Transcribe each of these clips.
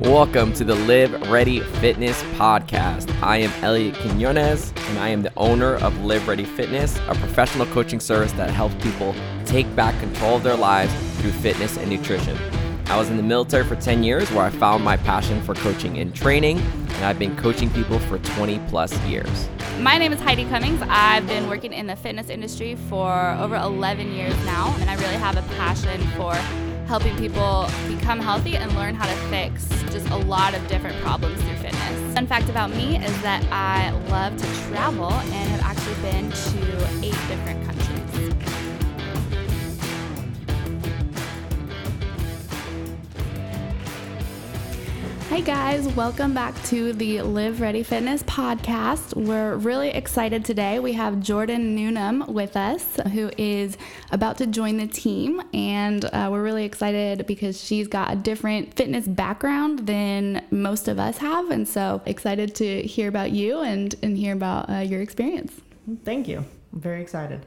Welcome to the Live Ready Fitness podcast. I am Elliot Quinones, and I am the owner of Live Ready Fitness, a professional coaching service that helps people take back control of their lives through fitness and nutrition. I was in the military for 10 years where I found my passion for coaching and training, and I've been coaching people for 20 plus years. My name is Heidi Cummings. I've been working in the fitness industry for over 11 years now, and I really have a passion for helping people become healthy and learn how to fix just a lot of different problems through fitness. Fun fact about me is that I love to travel and have actually been to eight different countries. Hey guys, welcome back to the Live Ready Fitness podcast. We're really excited today. We have Jordan Newnham with us, who is about to join the team, and uh, we're really excited because she's got a different fitness background than most of us have, and so excited to hear about you and and hear about uh, your experience. Thank you. I'm very excited.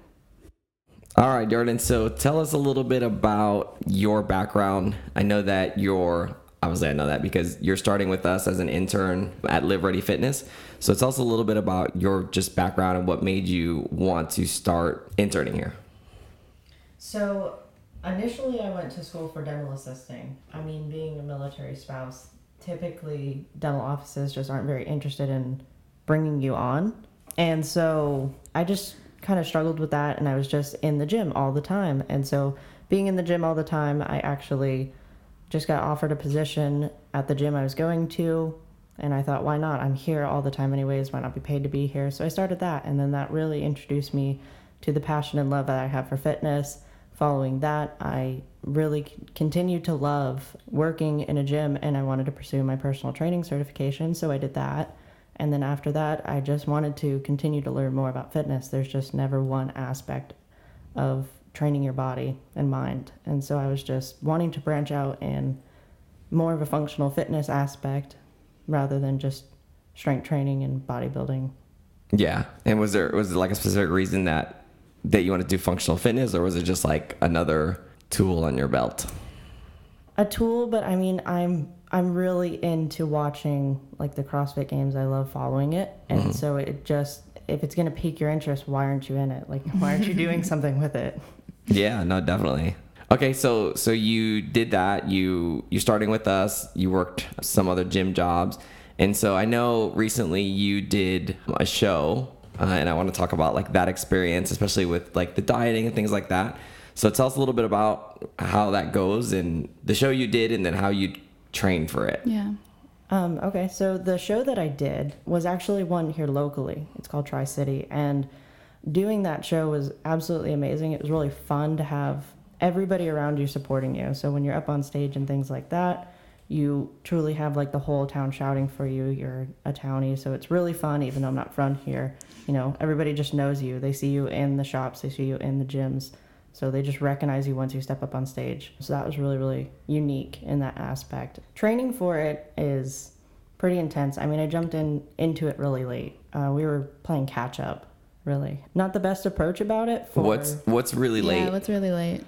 All right, Jordan. So tell us a little bit about your background. I know that you're obviously I know that because you're starting with us as an intern at Live Ready Fitness. So tell us a little bit about your just background and what made you want to start interning here. So, initially, I went to school for dental assisting. I mean, being a military spouse, typically dental offices just aren't very interested in bringing you on. And so, I just kind of struggled with that, and I was just in the gym all the time. And so, being in the gym all the time, I actually just got offered a position at the gym I was going to. And I thought, why not? I'm here all the time, anyways. Why not be paid to be here? So I started that. And then that really introduced me to the passion and love that I have for fitness. Following that, I really continued to love working in a gym and I wanted to pursue my personal training certification. So I did that. And then after that, I just wanted to continue to learn more about fitness. There's just never one aspect of training your body and mind. And so I was just wanting to branch out in more of a functional fitness aspect rather than just strength training and bodybuilding. Yeah. And was there was there like a specific reason that that you wanted to do functional fitness or was it just like another tool on your belt? A tool, but I mean I'm I'm really into watching like the CrossFit games. I love following it. And mm-hmm. so it just if it's going to pique your interest, why aren't you in it? Like why aren't you doing something with it? Yeah, no, definitely. Okay, so so you did that. You you're starting with us. You worked some other gym jobs, and so I know recently you did a show, uh, and I want to talk about like that experience, especially with like the dieting and things like that. So tell us a little bit about how that goes and the show you did, and then how you trained for it. Yeah. Um, okay, so the show that I did was actually one here locally. It's called Tri City, and doing that show was absolutely amazing. It was really fun to have everybody around you supporting you. So when you're up on stage and things like that, you truly have like the whole town shouting for you. You're a townie, so it's really fun. Even though I'm not from here, you know, everybody just knows you. They see you in the shops, they see you in the gyms, so they just recognize you once you step up on stage. So that was really, really unique in that aspect. Training for it is pretty intense. I mean, I jumped in into it really late. Uh, we were playing catch up really. Not the best approach about it. For, what's what's really late? Yeah, what's really late?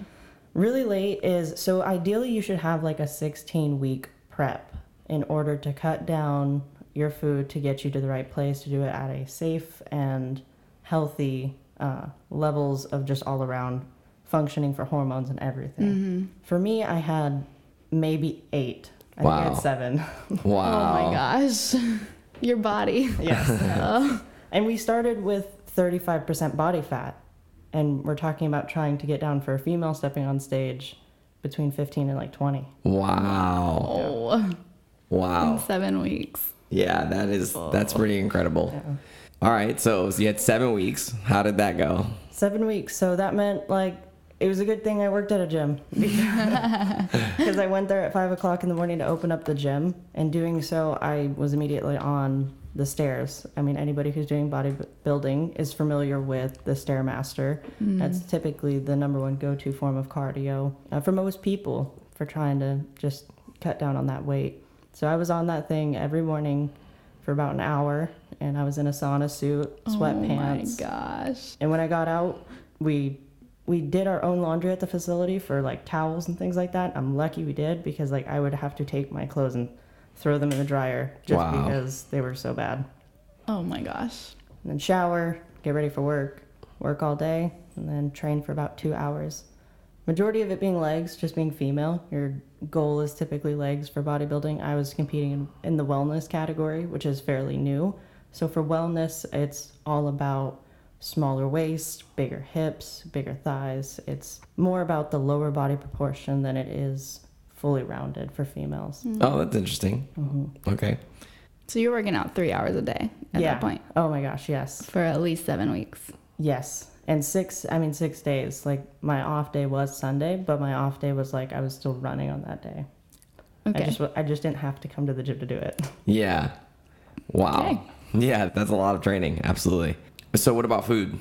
Really late is so ideally you should have like a 16 week prep in order to cut down your food to get you to the right place to do it at a safe and healthy uh, levels of just all around functioning for hormones and everything. Mm-hmm. For me, I had maybe eight. I wow. think I had seven. Wow. oh my gosh. Your body. Yes. oh. And we started with 35% body fat. And we're talking about trying to get down for a female stepping on stage between 15 and like 20. Wow. Yeah. Wow. In seven weeks. Yeah, that is, that's pretty incredible. Yeah. All right. So, so you had seven weeks. How did that go? Seven weeks. So that meant like it was a good thing I worked at a gym because I went there at five o'clock in the morning to open up the gym. And doing so, I was immediately on the stairs. I mean, anybody who's doing bodybuilding is familiar with the Stairmaster. Mm. That's typically the number one go to form of cardio uh, for most people for trying to just cut down on that weight. So I was on that thing every morning for about an hour and I was in a sauna suit, sweatpants. Oh my gosh. And when I got out, we we did our own laundry at the facility for like towels and things like that. I'm lucky we did because like I would have to take my clothes and throw them in the dryer just Wow. because they were so bad. Oh my gosh. And then shower, get ready for work, work all day, and then train for about two hours. Majority of it being legs, just being female. Your goal is typically legs for bodybuilding. I was competing in, in the wellness category, which is fairly new. So for wellness, it's all about smaller waist, bigger hips, bigger thighs. It's more about the lower body proportion than it is fully rounded for females. Mm-hmm. Oh, that's interesting. Mm-hmm. Okay. So you're working out three hours a day at yeah. that point Oh my gosh, yes. for at least seven weeks. Yes. And six, I mean, six days. Like, my off day was Sunday, but my off day was like I was still running on that day. Okay. I just, I just didn't have to come to the gym to do it. Yeah. Wow. Okay. Yeah, that's a lot of training. Absolutely. So, what about food?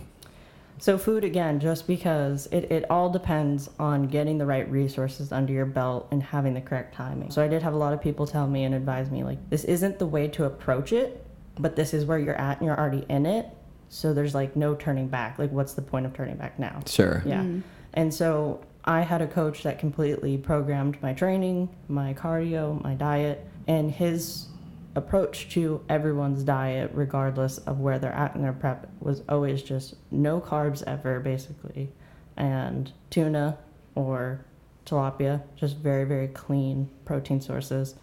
So, food again, just because it, it all depends on getting the right resources under your belt and having the correct timing. So, I did have a lot of people tell me and advise me, like, this isn't the way to approach it, but this is where you're at and you're already in it. So, there's like no turning back. Like, what's the point of turning back now? Sure. Yeah. Mm-hmm. And so I had a coach that completely programmed my training, my cardio, my diet, and his approach to everyone's diet, regardless of where they're at in their prep, was always just no carbs ever, basically, and tuna or tilapia, just very, very clean protein sources,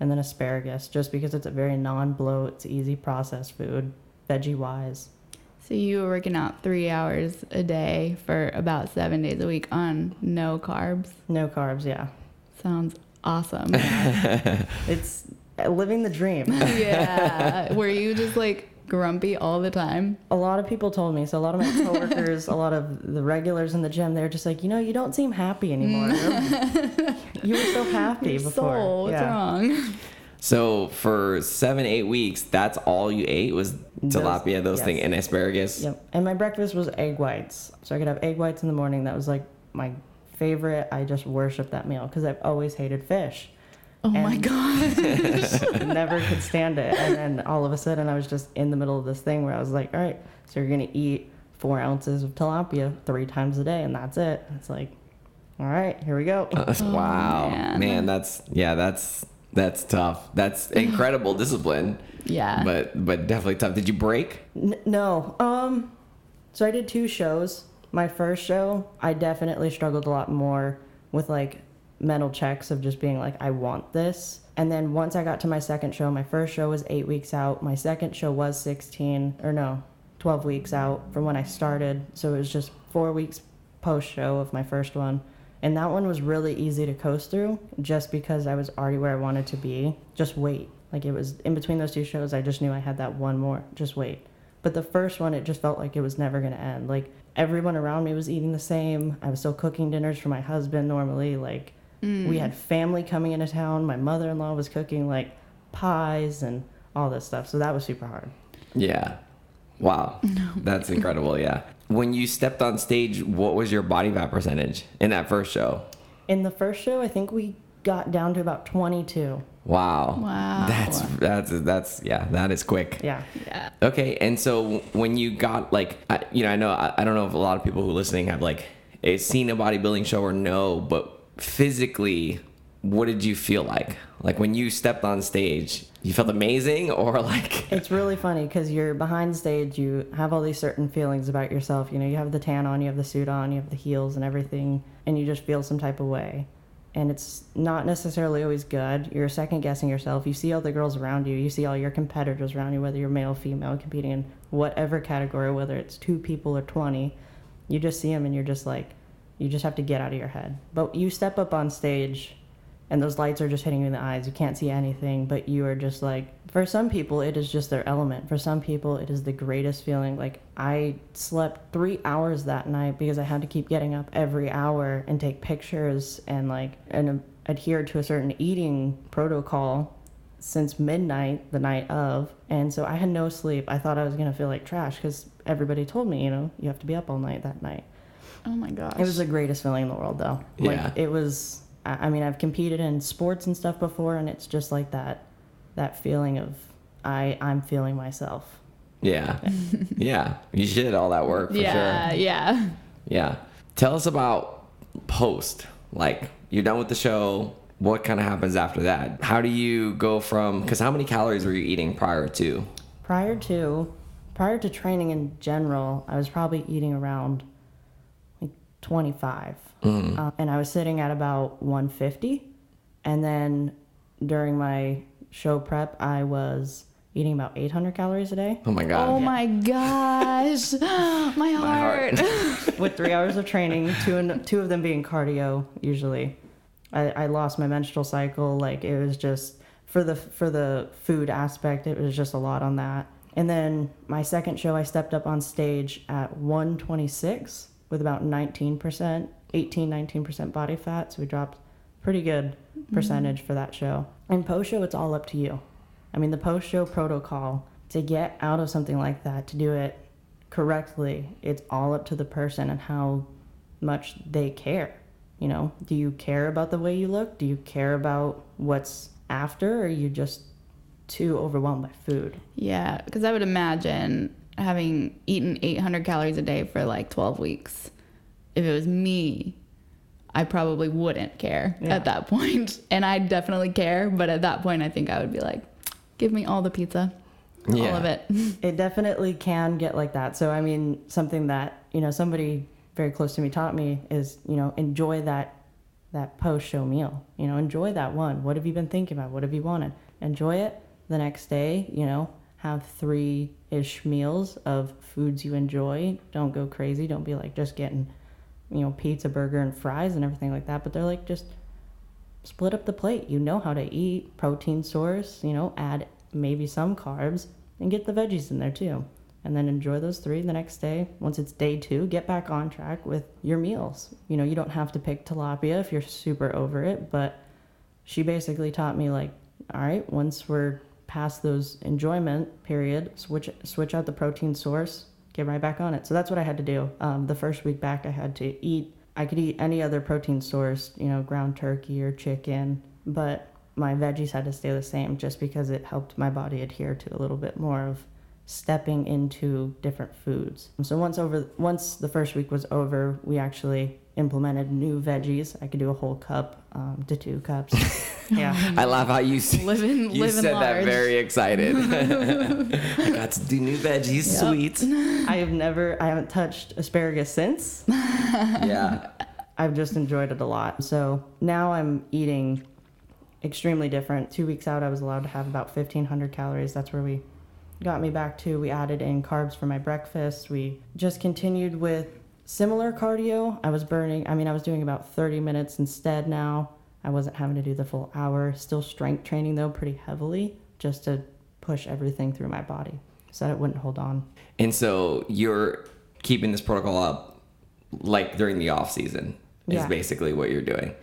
and then asparagus, just because it's a very non bloat, it's easy processed food, veggie wise. So you were working out three hours a day for about seven days a week on no carbs. No carbs, yeah. Sounds awesome. It's Uh, living the dream. yeah. Were you just like grumpy all the time? a lot of people told me. So a lot of my coworkers, a lot of the regulars in the gym, they're just like, you know, you don't seem happy anymore. Mm. you were so happy Your before. soul, what's Yeah. wrong? So, for seven, eight weeks, that's all you ate was Those- tilapia, those yes. things, and asparagus. Yep. And my breakfast was egg whites. So I could have egg whites in the morning. That was like my favorite. I just worshiped that meal because I've always hated fish. Oh my And- god. Never could stand it. And then all of a sudden, I was just in the middle of this thing where I was like, all right, so you're going to eat four ounces of tilapia three times a day, and that's it. It's like, all right, here we go. wow, man. man. that's yeah, that's that's tough. That's incredible discipline, Yeah. but but definitely tough. Did you break? N- no. Um. So I did two shows. My first show, I definitely struggled a lot more with like mental checks of just being like, I want this. And then once I got to my second show, my first show was eight weeks out. My second show was 16, or no, 12 weeks out from when I started. So it was just four weeks post show of my first one. And that one was really easy to coast through just because I was already where I wanted to be. Just wait. Like it was in between those two shows, I just knew I had that one more. Just wait. But the first one, it just felt like it was never going to end. Like everyone around me was eating the same. I was still cooking dinners for my husband normally. Like we mm. had family coming into town. My mother in law was cooking like pies and all this stuff. So that was super hard. Yeah. Wow, that's incredible. Yeah. When you stepped on stage, what was your body fat percentage in that first show? In the first show, I think we got down to about 22. Wow. Wow. That's that's that's yeah. That is quick. Yeah. yeah. Okay, and so when you got like, I, you know, I know I, I don't know if a lot of people who are listening have like a, seen a bodybuilding show or no, but physically, what did you feel like? Like when you stepped on stage, you felt amazing, or like, It's really funny because you're behind stage, you have all these certain feelings about yourself. You know, you have the tan on, you have the suit on, you have the heels and everything, and you just feel some type of way. And it's not necessarily always good. You're second guessing yourself. You see all the girls around you, you see all your competitors around you, whether you're male, female, competing in whatever category, whether it's two people or 20. You just see them and you're just like, you just have to get out of your head. But you step up on stage and those lights are just hitting you in the eyes. You can't see anything, but you are just like, for some people, it is just their element. For some people, it is the greatest feeling. Like, I slept three hours that night because I had to keep getting up every hour and take pictures and, like, and adhere to a certain eating protocol since midnight the night of. And so I had no sleep. I thought I was going to feel like trash because everybody told me, you know, you have to be up all night that night. Oh my gosh. It was the greatest feeling in the world, though. Like, Yeah. It was. I I mean, I've competed in sports and stuff before, and it's just like that, that feeling of I I'm feeling myself. yeah, yeah, you did all that work for yeah, sure. yeah. Yeah. Tell us about post. Like you're done with the show. what kind of happens after that? How do you go from? Because how many calories were you eating prior to? Prior to prior to training in general, I was probably eating around like 25. Uh, and I was sitting at about 150. And then during my show prep, I was eating about 800 calories a day Oh my god. Oh my gosh, my heart. with three hours of training, two, and, two of them being cardio usually. I, I lost my menstrual cycle. Like it was just for the for the food aspect, it was just a lot on that. And then my second show, I stepped up on stage at 126 with about 19%, 18, 19% body fat. So we dropped pretty good mm-hmm. percentage for that show. And post show, it's all up to you. I mean, the post show protocol to get out of something like that, to do it correctly, it's all up to the person and how much they care. You know, do you care about the way you look? Do you care about what's after? Or are you just too overwhelmed by food? Yeah, because I would imagine having eaten 800 calories a day for like 12 weeks. If it was me, I probably wouldn't care Yeah. at that point. And I definitely care, but at that point, I think I would be like, give me all the pizza, all of it. It definitely can get like that. So, I mean, something that, you know, somebody very close to me taught me is, you know, enjoy that that post show meal. You know, enjoy that one. What have you been thinking about? What have you wanted? Enjoy it the next day, you know, have three ish meals of foods you enjoy. Don't go crazy. Don't be like just getting, you know, pizza, burger, and fries and everything like that. But they're like just split up the plate. You know how to eat, protein source, you know, add maybe some carbs and get the veggies in there too. And then enjoy those three the next day. Once it's day two, get back on track with your meals. You know, you don't have to pick tilapia if you're super over it, but she basically taught me like, all right, once we're past those enjoyment period, switch switch out the protein source, get right back on it. So that's what I had to do. Um, the first week back, I had to eat. I could eat any other protein source, you know, ground turkey or chicken, but my veggies had to stay the same just because it helped my body adhere to a little bit more of stepping into different foods. So once over once the first week was over, we actually implemented new veggies. I could do a whole cup um, to two cups. yeah. I love how you s- Living- you living said that very excited. I got to do new veggies, Yep. sweets. I have never I haven't touched asparagus since. Yeah. I've just enjoyed it a lot. So now I'm eating extremely different. Two weeks out, I was allowed to have about 1,500 calories. That's where we got me back to. We added in carbs for my breakfast. We just continued with similar cardio. I was burning, I mean, I was doing about 30 minutes instead now. I wasn't having to do the full hour. Still strength training though, pretty heavily, just to push everything through my body so that it wouldn't hold on. And so you're keeping this protocol up like during the off season is Yeah. basically what you're doing.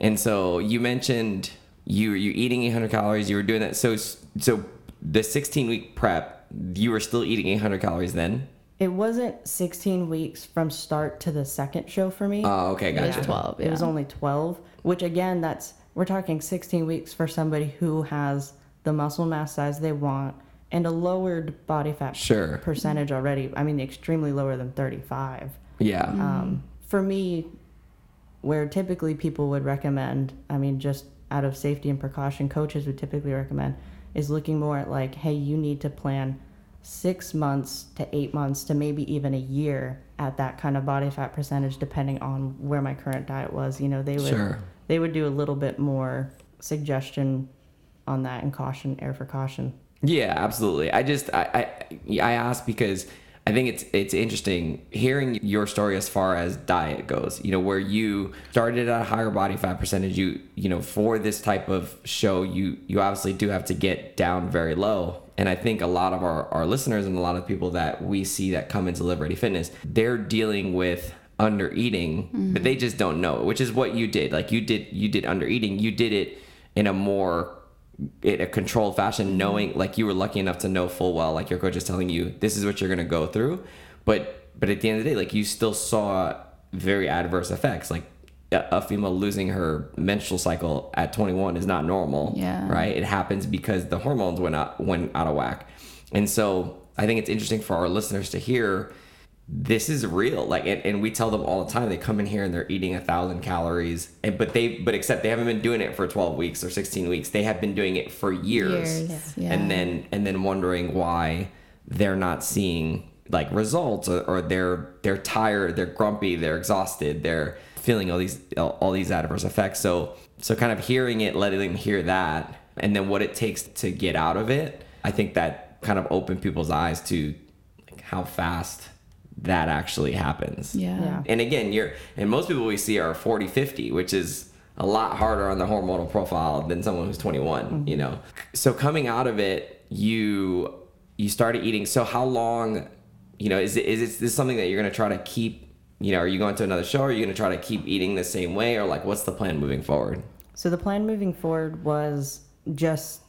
And so you mentioned you you eating 800 calories. You were doing that. So so the 16 week prep, you were still eating 800 calories then. It wasn't 16 weeks from start to the second show for me. Oh, okay, It was gotcha. 12. It was only 12, which again, that's we're talking 16 weeks for somebody who has the muscle mass size they want and a lowered body fat Sure. percentage already. I mean, extremely lower than 35. Yeah. Um, for me, where typically people would recommend, I mean, just out of safety and precaution, coaches would typically recommend is looking more at like, hey, you need to plan six months to eight months to maybe even a year at that kind of body fat percentage, depending on where my current diet was. You know, they would Sure. they would do a little bit more suggestion on that and caution, air for caution. Yeah, absolutely. I just I I, I asked because I think it's it's interesting hearing your story as far as diet goes. You know, where you started at a higher body fat percentage. You you know for this type of show, you you obviously do have to get down very low. And I think a lot of our, our listeners and a lot of people that we see that come into Live Ready Fitness, they're dealing with under eating, but mm-hmm. they just don't know, it, which is what you did. Like you did you did under eating. You did it in a more in a controlled fashion, mm-hmm. knowing like you were lucky enough to know full well, like your coach is telling you, this is what you're gonna go through. But but at the end of the day, like you still saw very adverse effects. Like a a female losing her menstrual cycle at 21 is not normal. Yeah. Right. It happens because the hormones went out went out of whack. And so I think it's interesting for our listeners to hear this is real. Like and, and we tell them all the time they come in here and they're eating a thousand calories and but they but except they haven't been doing it for 12 weeks or 16 weeks. They have been doing it for years, Years, yeah. and then and then wondering why they're not seeing like results or, or they're they're tired they're grumpy they're exhausted they're feeling all these all these adverse effects. So so kind of hearing it letting them hear that and then what it takes to get out of it i think that kind of opened people's eyes to like how fast that actually happens. Yeah. Yeah. and again you're and most people we see are 40 50 which is a lot harder on the hormonal profile than someone who's 21 mm-hmm. you know? So coming out of it you you started eating. So how long you know is it is it this something that you're going to try to keep you know are you going to another show? Or are you going to try to keep eating the same way? Or like what's the plan moving forward? So the plan moving forward was just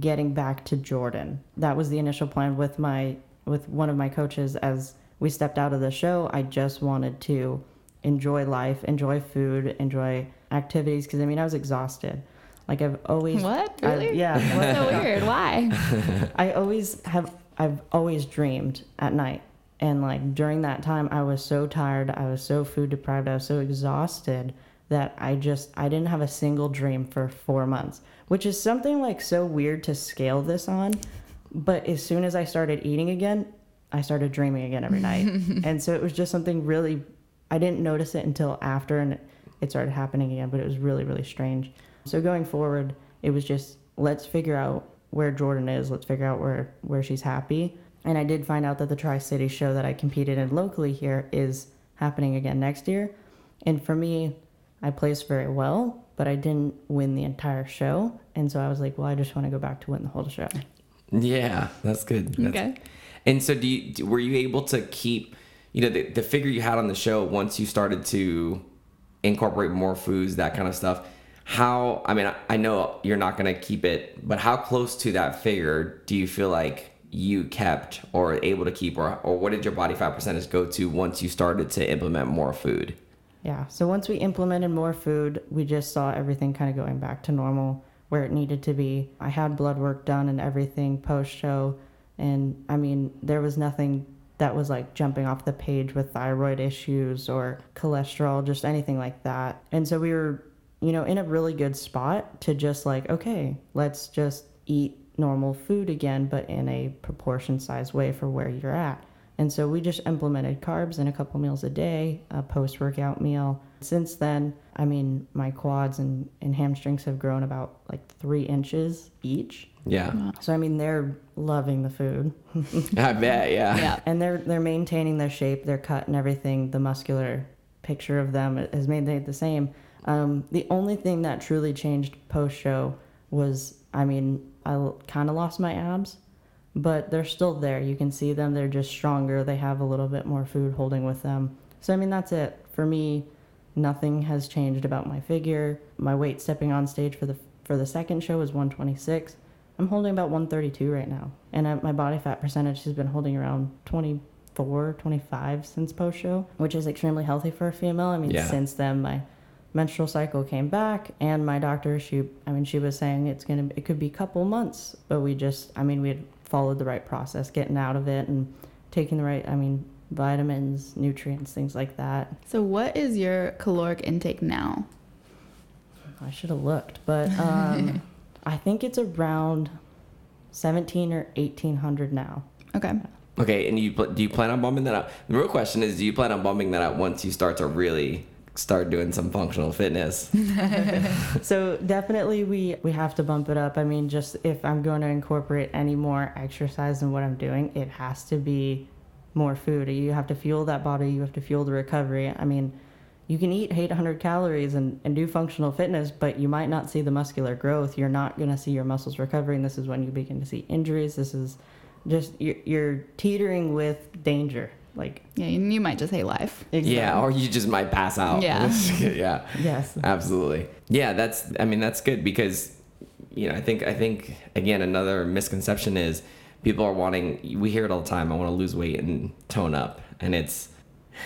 getting back to Jordan. That was the initial plan with my with one of my coaches as we stepped out of the show. I just wanted to enjoy life, enjoy food, enjoy activities because I mean I was exhausted. Like I've always What? I- Really? yeah. What's so weird? Why? I always have I've always dreamed at night. And like during that time I was so tired, I was so food deprived, I was so exhausted that I just I didn't have a single dream for 4 months, which is something like so weird to scale this on. But as soon as I started eating again, I started dreaming again every night. and so it was just something really I didn't notice it until after and it started happening again, but it was really really strange. So going forward, it was just let's figure out where Jordan is. Let's figure out where where she's happy. And I did find out that the Tri City show that I competed in locally here is happening again next year. And for me, I placed very well, but I didn't win the entire show. And so I was like, well, I just want to go back to win the whole show. Yeah, that's good. That's- Okay. And so, do you were you able to keep, you know, the, the figure you had on the show once you started to incorporate more foods, that kind of stuff? How? I mean, I, know you're not going to keep it, but how close to that figure do you feel like you kept or able to keep, or or what did your body fat percentage go to once you started to implement more food? Yeah. So once we implemented more food, we just saw everything kind of going back to normal where it needed to be. I had blood work done and everything post show. And I mean, there was nothing that was like jumping off the page with thyroid issues or cholesterol, just anything like that. And so we were, you know, in a really good spot to just like, okay, let's just eat normal food again, but in a proportion sized way for where you're at. And so we just implemented carbs in a couple meals a day, a post workout meal. Since then, I mean, my quads and, and hamstrings have grown about like three inches each. Yeah, So, I mean, they're loving the food I bet. Yeah. Yeah. and they're, they're maintaining their shape, their cut, and everything. The muscular picture of them has made maintained the same. Um, the only thing that truly changed post show was, I mean, I kind of lost my abs but they're still there. You can see them. They're just stronger. They have a little bit more food holding with them. So I mean that's it. For me, nothing has changed about my figure. My weight stepping on stage for the for the second show was 126. I'm holding about 132 right now. And I, my body fat percentage has been holding around 24, 25 since post show, which is extremely healthy for a female. I mean, Yeah. since then my menstrual cycle came back and my doctor she i mean she was saying it's gonna it could be a couple months but we just i mean we had followed the right process getting out of it and taking the right i mean vitamins nutrients things like that So, what is your caloric intake now? i should have looked but um i think it's around 17 or 1800 now Okay. Okay, and you do you plan on bumping that up? The real question is, do you plan on bumping that up once you start to really start doing some functional fitness? so definitely we we have to bump it up. I mean just if i'm going to incorporate any more exercise than what i'm doing it has to be more food. You have to fuel that body you have to fuel the recovery. I mean you can eat 800 calories and, and do functional fitness but you might not see the muscular growth. You're not going to see your muscles recovering. This is when you begin to see injuries. This is just you're, you're teetering with danger like Yeah, you, you might just hate life. Yeah, or you just might pass out. Yeah. yeah. yes Absolutely. Yeah, that's I mean that's good because you know, I think I think again another misconception is people are wanting we hear it all the time, I want to lose weight and tone up. And it's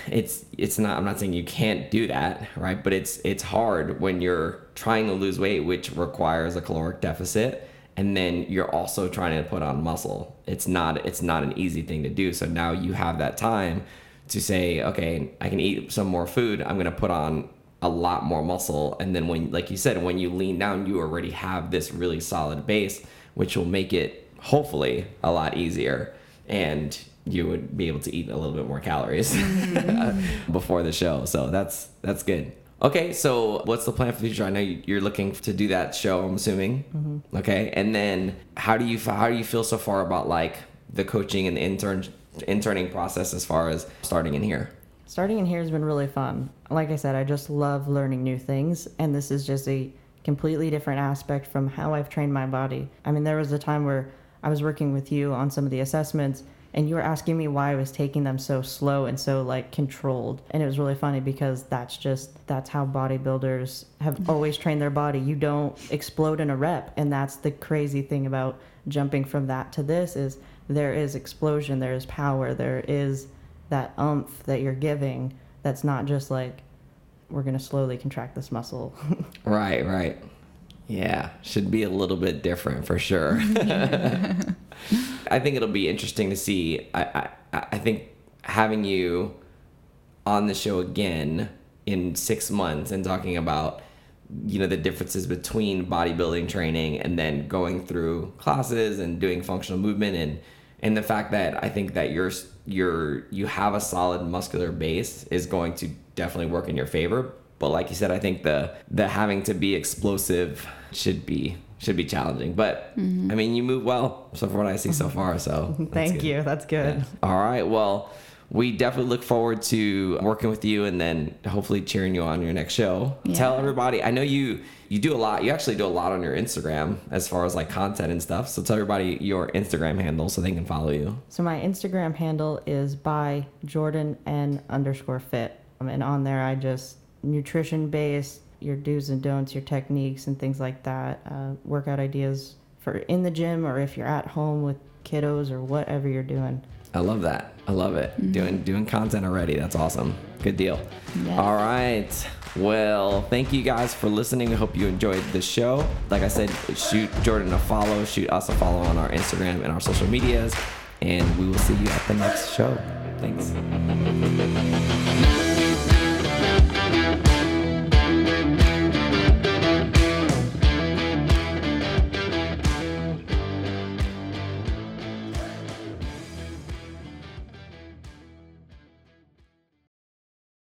it's it's not I'm not saying you can't do that, right? But it's it's hard when you're trying to lose weight which requires a caloric deficit and then you're also trying to put on muscle. It's not it's not an easy thing to do. So now you have that time to say, okay, I can eat some more food. I'm gonna put on a lot more muscle, and then when, like you said, when you lean down, you already have this really solid base, which will make it hopefully a lot easier, and you would be able to eat a little bit more calories mm-hmm. before the show. So that's that's good. Okay, so what's the plan for the future? I know you- you're looking to do that show. I'm assuming. Mm-hmm. Okay, and then how do you how do you feel so far about like the coaching and the intern interning process as far as starting in here? Starting in here has been really fun. Like I said, I just love learning new things, and this is just a completely different aspect from how I've trained my body. I mean, there was a time where I was working with you on some of the assessments, and you were asking me why I was taking them so slow and so like controlled. And it was really funny because that's just that's how bodybuilders have always trained their body. You don't explode in a rep, and that's the crazy thing about jumping from that to this is there is explosion, there is power, there is that umph that you're giving that's not just like we're going to slowly contract this muscle. Right, right. Yeah, should be a little bit different for sure. I think it'll be interesting to see. I, I, I think having you on the show again in six months and talking about you know the differences between bodybuilding training and then going through classes and doing functional movement and and the fact that I think that you're you're you have a solid muscular base is going to definitely work in your favor. But like you said, I think the the having to be explosive should be should be challenging. But I mean, you move well so from what I see so far. So Thank good. you. That's good. All right. Well, we definitely look forward to working with you and then hopefully cheering you on your next show. Yeah. Tell everybody. I know you you do a lot. You actually do a lot on your Instagram as far as like content and stuff. So tell everybody your Instagram handle so they can follow you. So my Instagram handle is by Jordan N underscore fit. Um, and on there, I just nutrition based, your do's and don'ts, your techniques and things like that. Uh, workout ideas for in the gym or if you're at home with kiddos or whatever you're doing. I love that. I love it. Doing doing content already. That's awesome. Good deal. Yes. All right. Well, thank you guys for listening. I hope you enjoyed the show. Like I said, shoot Jordan a follow, shoot us a follow on our Instagram and our social medias, and we will see you at the next show. Thanks.